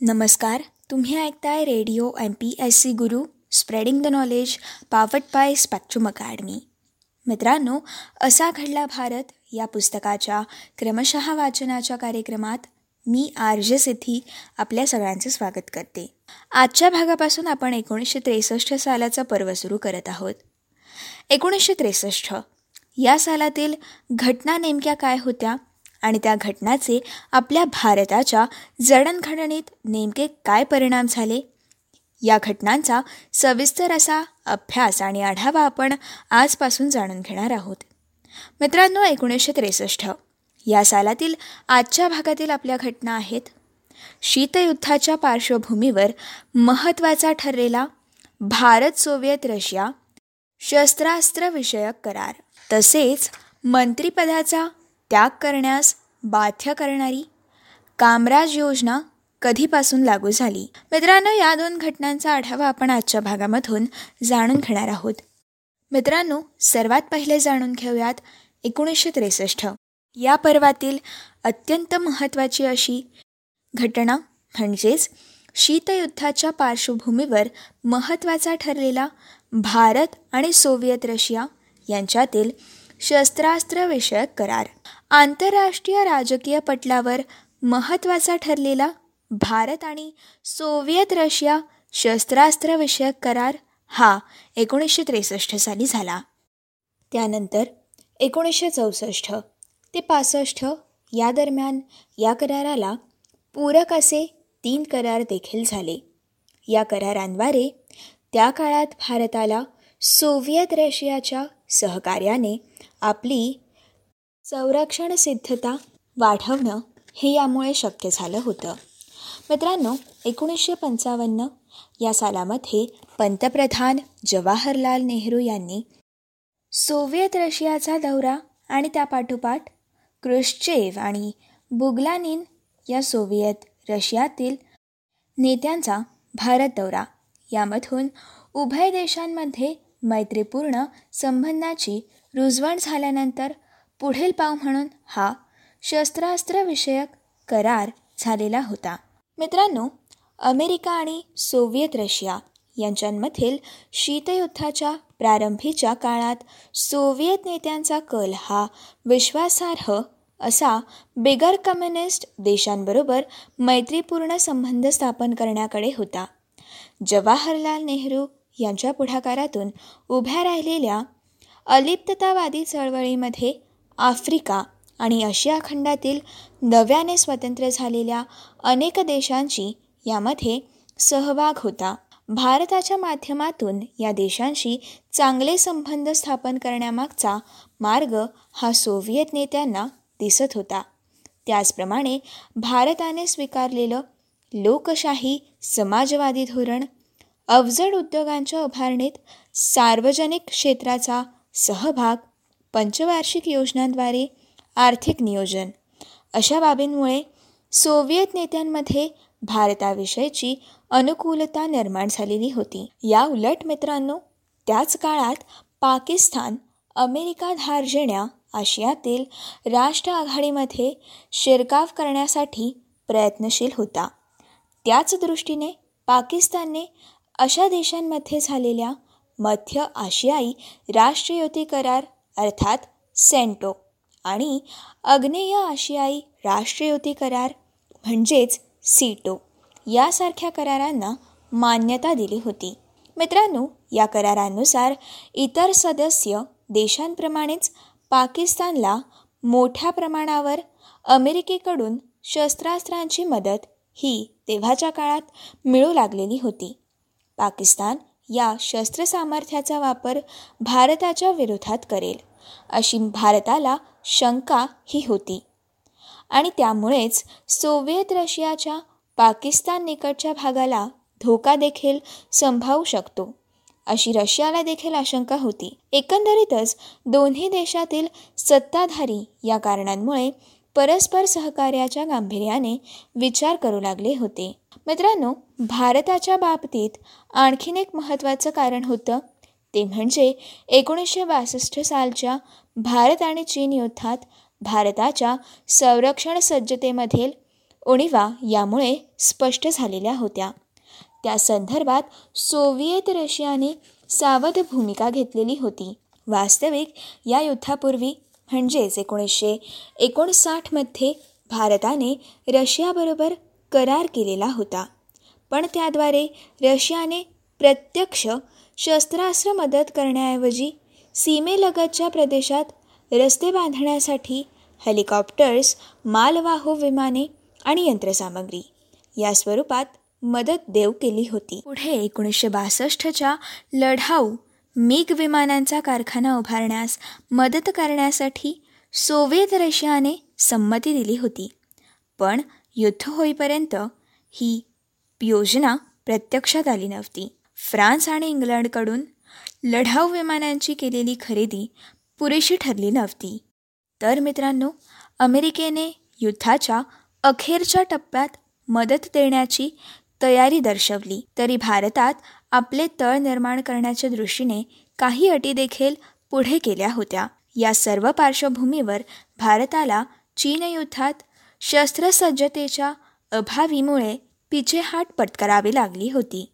नमस्कार तुम्ही ऐकताय radio M P S C Guru spreading the knowledge powered by Spectrum Academy. मित्रांनो असा घडला भारत या पुस्तकाच्या क्रमशः वाचनाच्या कार्यक्रमात. मी आर जे सिद्धी आपल्या सगळ्यांचे स्वागत करते. आजच्या भागापासून आपण एकोणीसशे त्रेसष्ट सालाचा पर्व सुरू करत आहोत. एकोणीसशे त्रेसष्ट या सालातील घटना नेमक्या काय होत्या? आणि त्या घटनाचे आपल्या भारताच्या जडणघडणीत नेमके काय परिणाम झाले? या घटनांचा सविस्तर असा अभ्यास आणि आढावा आपण आजपासून जाणून घेणार आहोत. मित्रांनो एकोणीसशे त्रेसष्ट. या सालातील आजच्या भागातील आपल्या घटना आहेत. शीतयुद्धाच्या पार्श्वभूमीवर महत्त्वाचा ठरलेला भारत सोव्हिएत रशिया शस्त्रास्त्रविषयक करार. तसेच मंत्रिपदाचा त्याग करण्यास बाध्य करणारी कामराज योजना कधीपासून लागू झाली? मित्रांनो या दोन घटनांचा आढावा आपण आजच्या भागामधून जाणून घेणार आहोत. मित्रांनो सर्वात पहिले जाणून घेऊयात एकोणीसशे त्रेसष्ट या पर्वातील अत्यंत महत्त्वाची अशी घटना म्हणजेच शीतयुद्धाच्या पार्श्वभूमीवर महत्त्वाचा ठरलेला भारत आणि सोव्हिएत रशिया यांच्यातील शस्त्रास्त्रविषयक करार. आंतरराष्ट्रीय राजकीय पटलावर महत्त्वाचा ठरलेला भारत आणि सोव्हिएत रशिया शस्त्रास्त्रविषयक करार हा एकोणीसशे त्रेसष्ट साली झाला. त्यानंतर एकोणीसशे चौसष्ट ते पासष्ट या दरम्यान या कराराला पूरक असे तीन करार देखील झाले. या करारांद्वारे त्या काळात भारताला सोव्हिएत रशियाच्या सहकार्याने आपली संरक्षण सिद्धता वाढवणं हे यामुळे शक्य झालं होतं. मित्रांनो एकोणीसशे पंचावन्न या सालामध्ये पंतप्रधान जवाहरलाल नेहरू यांनी सोव्हिएत रशियाचा दौरा आणि त्यापाठोपाठ क्रुश्चेव आणि बुगलानिन या सोव्हिएत रशियातील नेत्यांचा भारत दौरा. यामधून उभय देशांमध्ये मैत्रीपूर्ण संबंधाची रुजवण झाल्यानंतर पुढील पाव म्हणून हा शस्त्रास्त्रविषयक करार झालेला होता. मित्रांनो अमेरिका आणि सोव्हिएत रशिया यांच्यामधील शीतयुद्धाच्या प्रारंभीच्या काळात सोव्हिएत नेत्यांचा कल हा विश्वासार्ह असा बिगर कम्युनिस्ट देशांबरोबर मैत्रीपूर्ण संबंध स्थापन करण्याकडे होता. जवाहरलाल नेहरू यांच्या पुढाकारातून उभ्या राहिलेल्या अलिप्ततावादी चळवळीमध्ये आफ्रिका आणि आशिया खंडातील नव्याने स्वतंत्र झालेल्या अनेक देशांची यामध्ये सहभाग होता. भारताच्या माध्यमातून या देशांशी चांगले संबंध स्थापन करण्यामागचा मार्ग हा सोव्हिएत नेत्यांना दिसत होता. त्याचप्रमाणे भारताने स्वीकारलेलं लोकशाही समाजवादी धोरण अवजड उद्योगांच्या उभारणीत सार्वजनिक क्षेत्राचा सहभाग पंचवार्षिक योजनांद्वारे आर्थिक नियोजन. अशा बाबींमुळे सोव्हिएत नेत्यांमध्ये भारताविषयीची अनुकूलता निर्माण झालेली होती. या उलट मित्रांनो त्याच काळात पाकिस्तान अमेरिका धारजेण्या आशियातील राष्ट्र आघाडीमध्ये शिरकाव करण्यासाठी प्रयत्नशील होता. त्याच दृष्टीने पाकिस्तानने अशा देशांमध्ये झालेल्या मध्य आशियाई राष्ट्रयुती करार अर्थात सेंटो. आणि अग्नेय आशियाई राष्ट्रयुती करार म्हणजेच सीटो. यासारख्या करारांना मान्यता दिली होती. मित्रांनो या करारांनुसार इतर सदस्य देशांप्रमाणेच पाकिस्तानला मोठ्या प्रमाणावर अमेरिकेकडून शस्त्रास्त्रांची मदत ही तेव्हाच्या काळात मिळू लागलेली होती. पाकिस्तान या शस्त्रसामर्थ्याचा वापर भारताच्या विरोधात करेल. अशी भारताला शंका ही होती. आणि त्यामुळेच सोव्हिएत रशियाच्या पाकिस्तान निकटच्या भागाला धोका देखील संभावू शकतो. अशी रशियाला देखील आशंका होती. एकंदरीतच दोन्ही देशातील सत्ताधारी या कारणांमुळे परस्पर सहकार्याच्या गांभीर्याने विचार करू लागले होते. मित्रांनो भारताच्या बाबतीत आणखीन एक महत्त्वाचं कारण होतं. ते म्हणजे एकोणीसशे बासष्ट सालच्या भारत आणि चीन युद्धात भारताच्या संरक्षण सज्जतेमधील उणीवा यामुळे स्पष्ट झालेल्या होत्या. त्या संदर्भात सोव्हिएत रशियाने सावध भूमिका घेतलेली होती. वास्तविक या युद्धापूर्वी म्हणजेच एकोणीसशे एकोणसाठमध्ये भारताने रशियाबरोबर करार केलेला होता. पण त्याद्वारे रशियाने प्रत्यक्ष शस्त्रास्त्र मदत करण्याऐवजी सीमेलगतच्या प्रदेशात रस्ते बांधण्यासाठी हेलिकॉप्टर्स मालवाहू विमाने आणि यंत्रसामग्री या स्वरूपात मदत देव केली होती. पुढे एकोणीसशे बासष्टच्या लढाऊ मिग विमानांचा कारखाना उभारण्यास मदत करण्यासाठी सोव्हिएत रशियाने संमती दिली होती. पण युद्ध होईपर्यंत ही योजना प्रत्यक्षात आली नव्हती. फ्रान्स आणि इंग्लंडकडून लढाऊ विमानांची केलेली खरेदी पुरेशी ठरली नव्हती. तर मित्रांनो अमेरिकेने युद्धाच्या अखेरच्या टप्प्यात मदत देण्याची तयारी दर्शवली. तरी भारतात आपले तळ निर्माण करण्याच्या दृष्टीने काही अटी देखील पुढे केल्या होत्या. या सर्व पार्श्वभूमीवर भारताला चीन युद्धात शस्त्रसज्जतेच्या अभावीमुळे पिछेहाट पत्करावी लागली होती.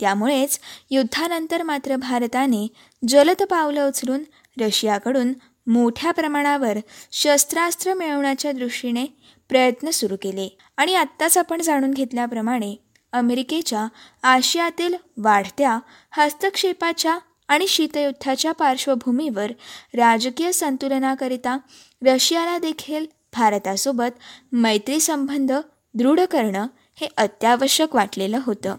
त्यामुळेच युद्धानंतर मात्र भारताने जलद पावलं उचलून रशियाकडून मोठ्या प्रमाणावर शस्त्रास्त्र मिळवण्याच्या दृष्टीने प्रयत्न सुरू केले. आणि आत्ताच आपण जाणून घेतल्याप्रमाणे अमेरिकेच्या आशियातील वाढत्या हस्तक्षेपाच्या आणि शीतयुद्धाच्या पार्श्वभूमीवर राजकीय संतुलनाकरिता रशियाला देखील भारतासोबत मैत्री संबंध दृढ करणं हे अत्यावश्यक वाटलेलं होतं.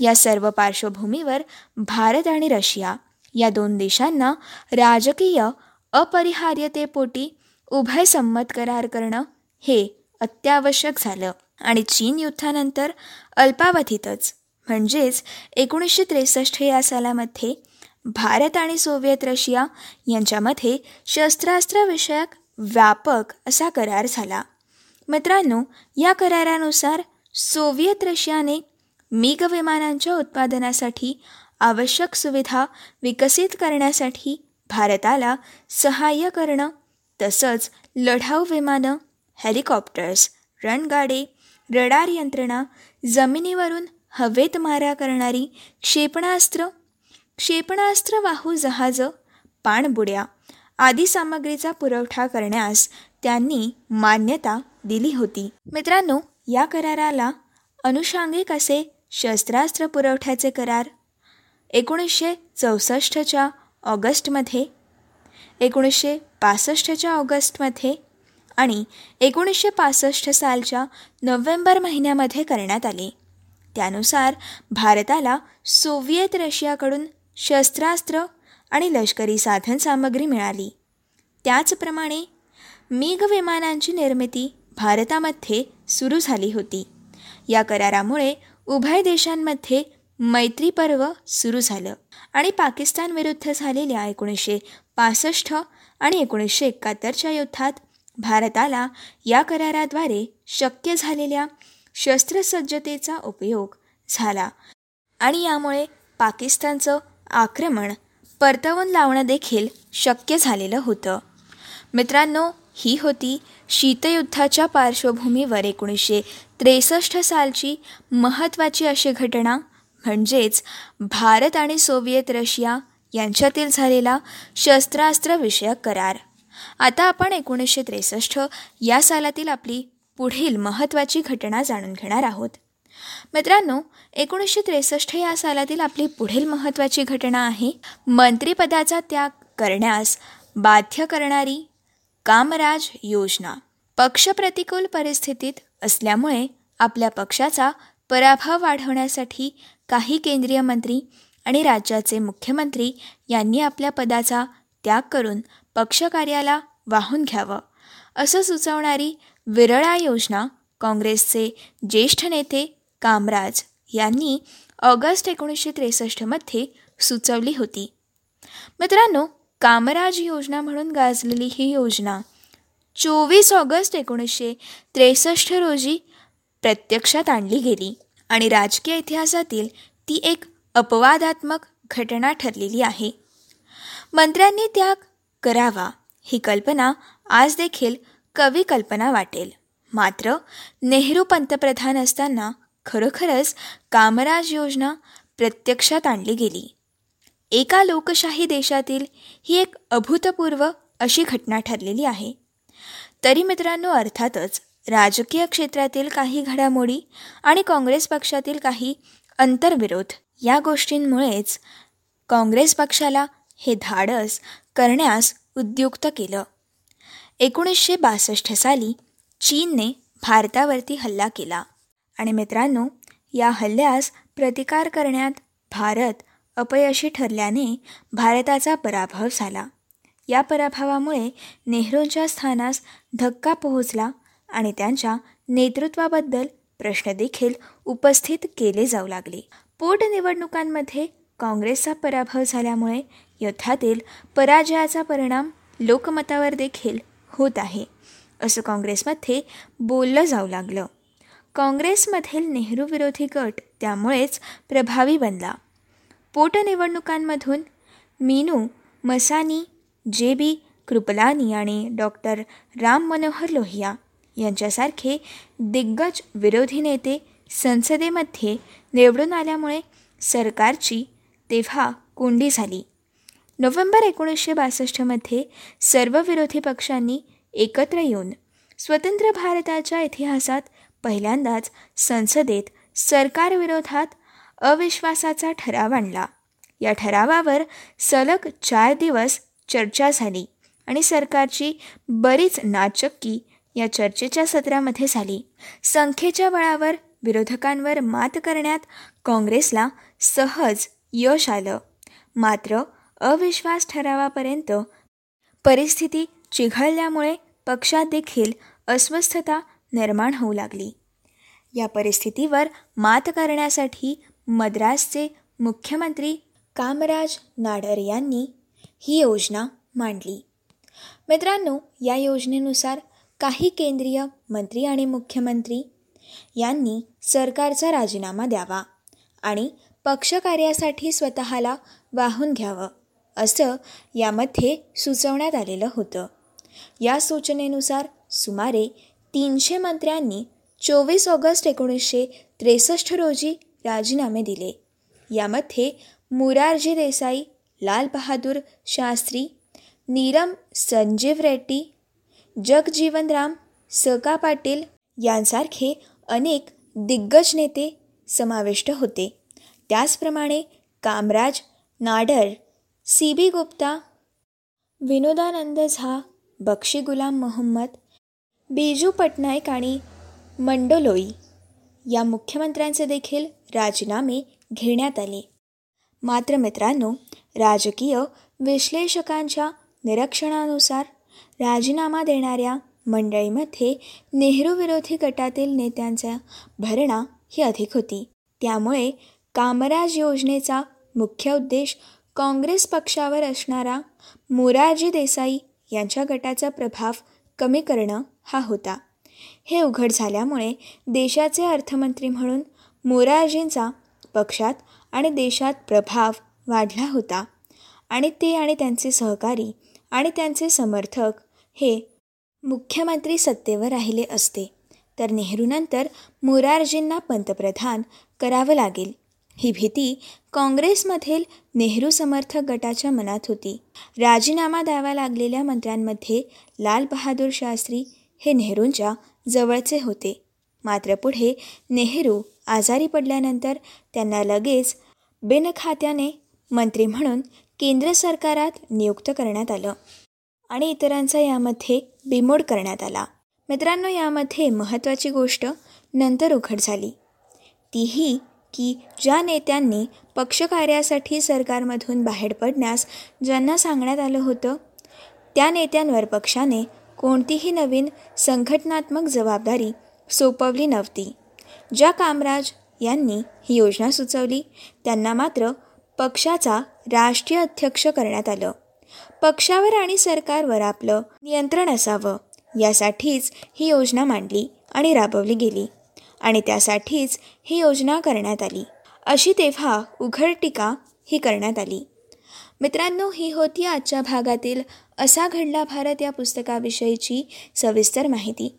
या सर्व पार्श्वभूमीवर भारत आणि रशिया या दोन देशांना राजकीय अपरिहार्यतेपोटी उभय संमत करार करणं हे अत्यावश्यक झालं आणि चीन युद्धानंतर अल्पावधीतच म्हणजेच एकोणीसशे त्रेसष्ट या सालामध्ये भारत आणि सोव्हिएत रशिया यांच्यामध्ये शस्त्रास्त्रविषयक व्यापक असा करार झाला. मित्रांनो या करारानुसार सोव्हिएत रशियाने मिग विमानांच्या उत्पादनासाठी आवश्यक सुविधा विकसित करण्यासाठी भारताला सहाय्य करणं तसंच लढाऊ विमानं हेलिकॉप्टर्स रणगाडे रडार यंत्रणा जमिनीवरून हवेत मारा करणारी क्षेपणास्त्र क्षेपणास्त्र वाहू जहाजं पाणबुड्या आदी सामग्रीचा पुरवठा करण्यास त्यांनी मान्यता दिली होती. मित्रांनो या कराराला अनुषांगिक असे शस्त्रास्त्र पुरवठ्याचे करार एकोणीसशे चौसष्टच्या ऑगस्टमध्ये एकोणीसशे पासष्टच्या ऑगस्टमध्ये आणि एकोणीसशे पासष्ट सालच्या नोव्हेंबर महिन्यामध्ये करण्यात आले. त्यानुसार भारताला सोव्हिएत रशियाकडून शस्त्रास्त्र आणि लष्करी साधनसामग्री मिळाली. त्याचप्रमाणे मेघ विमानांची निर्मिती भारतामध्ये सुरू झाली होती. या करारामुळे उभय देशांमध्ये मैत्री पर्व सुरू झालं आणि पाकिस्तानविरुद्ध झालेल्या एकोणीसशे पासष्ट आणि एकोणीसशे एकाहत्तरच्या युद्धात भारताला या कराराद्वारे शक्य झालेल्या शस्त्रसज्जतेचा उपयोग झाला आणि यामुळे पाकिस्तानचं आक्रमण परतवून लावणं देखील शक्य झालेलं होतं. मित्रांनो ही होती शीतयुद्धाच्या पार्श्वभूमीवर एकोणीसशे त्रेसष्ट सालची महत्त्वाची अशी घटना म्हणजेच भारत आणि सोव्हिएत रशिया यांच्यातील झालेला शस्त्रास्त्रविषयक करार. आता आपण एकोणीसशे त्रेसष्ट या सालातील आपली पुढील महत्त्वाची घटना जाणून घेणार आहोत. मित्रांनो एकोणीसशे त्रेसष्ट या सालातील आपली पुढील महत्त्वाची घटना आहे मंत्रिपदाचा त्याग करण्यास बाध्य करणारी कामराज योजना. पक्षप्रतिकूल परिस्थितीत असल्यामुळे आपल्या पक्षाचा पराभव वाढवण्यासाठी काही केंद्रीय मंत्री आणि राज्याचे मुख्यमंत्री यांनी आपल्या पदाचा त्याग करून पक्षकार्याला वाहून घ्यावं असं सुचवणारी विरळा योजना काँग्रेसचे ज्येष्ठ नेते कामराज यांनी ऑगस्ट एकोणीसशे त्रेसष्टमध्ये सुचवली होती. मित्रांनो कामराज योजना म्हणून गाजलेली ही योजना चोवीस ऑगस्ट एकोणीसशे त्रेसष्ट रोजी प्रत्यक्षात आणली गेली आणि राजकीय इतिहासातील ती एक अपवादात्मक घटना ठरलेली आहे. मंत्र्यांनी त्याग करावा ही कल्पना आज देखील कवी कल्पना वाटेल. मात्र नेहरू पंतप्रधान असताना खरोखरच कामराज योजना प्रत्यक्षात आणली गेली. एका लोकशाही देशातील ही एक अभूतपूर्व अशी घटना ठरलेली आहे. तरी मित्रांनो अर्थातच राजकीय क्षेत्रातील काही घडामोडी आणि काँग्रेस पक्षातील काही अंतर्विरोध या गोष्टींमुळेच काँग्रेस पक्षाला हे धाडस करण्यास उद्युक्त केलं. एकोणीसशे बासष्ट साली चीनने भारतावरती हल्ला केला. आणि मित्रांनो या हल्ल्यास प्रतिकार करण्यात भारत अपयशी ठरल्याने भारताचा पराभव झाला. या पराभवामुळे नेहरूंच्या स्थानास धक्का पोहोचला आणि त्यांच्या नेतृत्वाबद्दल प्रश्न देखील उपस्थित केले जाऊ लागले. पोटनिवडणुकांमध्ये काँग्रेसचा पराभव झाल्यामुळे युद्धातील पराजयाचा परिणाम लोकमतावर देखील होत आहे असं काँग्रेसमध्ये बोललं जाऊ लागलं. काँग्रेसमधील नेहरू विरोधी गट त्यामुळेच प्रभावी बनला. पोटनिवडणुकांमधून मीनू मसानी जे बी कृपलानी आणि डॉक्टर राम मनोहर लोहिया यांच्यासारखे दिग्गज विरोधी नेते संसदेमध्ये निवडून आल्यामुळे सरकारची तेव्हा कोंडी झाली. नोव्हेंबर एकोणीसशे बासष्टमध्ये सर्व विरोधी पक्षांनी एकत्र येऊन स्वतंत्र भारताच्या इतिहासात पहिल्यांदाच संसदेत सरकारविरोधात अविश्वासाचा ठराव आणला. या ठरावावर सलग चार दिवस चर्चा झाली आणि सरकारची बरीच नाचक्की या चर्चेच्या सत्रामध्ये झाली. संख्येच्या बळावर विरोधकांवर मात करण्यात काँग्रेसला सहज यश आलं. मात्र अविश्वास ठरावापर्यंत परिस्थिती चिघळल्यामुळे पक्षात देखील अस्वस्थता निर्माण होऊ लागली. या परिस्थितीवर मात करण्यासाठी मद्रासचे मुख्यमंत्री कामराज नाडर यांनी ही योजना मांडली. मित्रांनो या योजनेनुसार काही केंद्रीय मंत्री आणि मुख्यमंत्री यांनी सरकारचा राजीनामा द्यावा आणि पक्षकार्यासाठी स्वतःला वाहून घ्यावं असं यामध्ये सुचवण्यात आलेलं होतं. या सूचनेनुसार सुमारे तीनशे मंत्र्यांनी चोवीस ऑगस्ट एकोणीसशे त्रेसष्ट रोजी राजीनामे दिले. यामध्ये मुरारजी देसाई लाल बहादूर शास्त्री नीरम संजीव रेड्डी जगजीवनराम सका पाटील यांसारखे अनेक दिग्गज नेते समाविष्ट होते. त्याचप्रमाणे कामराज नाडर सी बी गुप्ता विनोदानंद झा बक्षी गुलाम मोहम्मद बिजू पटनायक आणि मंडोलोई या मुख्यमंत्र्यांचे देखील राजीनामे घेण्यात आले. मात्र मित्रांनो राजकीय विश्लेषकांच्या निरीक्षणानुसार राजीनामा देणाऱ्या मंडळीमध्ये नेहरू विरोधी गटातील नेत्यांचा भरणा ही अधिक होती. त्यामुळे कामराज योजनेचा मुख्य उद्देश काँग्रेस पक्षावर असणारा मोरारजी देसाई यांच्या गटाचा प्रभाव कमी करणं हा होता. हे उघड झाल्यामुळे देशाचे अर्थमंत्री म्हणून मोरारजींचा पक्षात आणि देशात प्रभाव वाढला होता. आणि ते आणि त्यांचे सहकारी आणि त्यांचे समर्थक हे मुख्यमंत्री सत्तेवर राहिले असते. तर नेहरूनंतर मोरारजींना पंतप्रधान करावं लागेल. ही भीती काँग्रेसमधील नेहरू समर्थक गटाच्या मनात होती. राजीनामा द्यावा लागलेल्या मंत्र्यांमध्ये लाल बहादूर शास्त्री हे नेहरूंच्या जवळचे होते. मात्र पुढे नेहरू आजारी पडल्यानंतर त्यांना लगेच बिनखात्याने मंत्री म्हणून केंद्र सरकारात नियुक्त करण्यात आलं आणि इतरांचा यामध्ये बिमोड करण्यात आला. मित्रांनो यामध्ये महत्त्वाची गोष्ट नंतर उघड झाली. तीही की ज्या नेत्यांनी पक्षकार्यासाठी सरकारमधून बाहेर पडण्यास ज्यांना सांगण्यात आलं होतं त्या नेत्यांवर पक्षाने कोणतीही नवीन संघटनात्मक जबाबदारी सोपवली नव्हती. ज्या कामराज यांनी ही योजना सुचवली त्यांना मात्र पक्षाचा राष्ट्रीय अध्यक्ष करण्यात आलं. पक्षावर आणि सरकारवर आपलं नियंत्रण असावं यासाठीच ही योजना मांडली आणि राबवली गेली आणि त्यासाठीच ही योजना करण्यात आली. अशी तेव्हा उघड टीका ही करण्यात आली. मित्रांनो ही होती आजच्या भागातील असा घडला भारत या पुस्तकाविषयीची सविस्तर माहिती.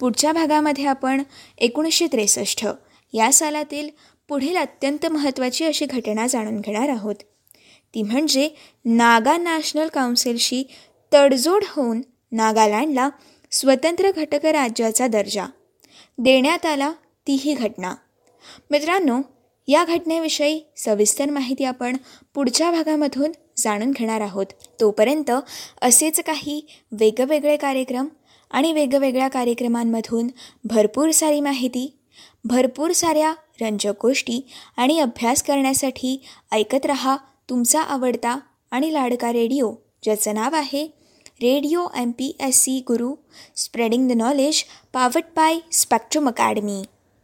पुढच्या भागामध्ये आपण एकोणीसशे त्रेसष्ट या सालातील पुढील अत्यंत महत्त्वाची अशी घटना जाणून घेणार आहोत. ती म्हणजे नागा नॅशनल काउन्सिलशी तडजोड होऊन नागालँडला स्वतंत्र घटक राज्याचा दर्जा देण्यात आला तीही घटना. मित्रांनो या घटनेविषयी सविस्तर माहिती आपण पुढच्या भागामधून जाणून घेणार आहोत. तोपर्यंत असेच काही वेगवेगळे कार्यक्रम आणि वेगवेगळ्या कार्यक्रमांमधून भरपूर सारी माहिती भरपूर साऱ्या रंजक गोष्टी आणि अभ्यास करण्यासाठी ऐकत रहा तुमचा आवडता आणि लाडका रेडिओ ज्याचं नाव आहे radio M P S C Guru spreading the knowledge powered by Spectrum Academy.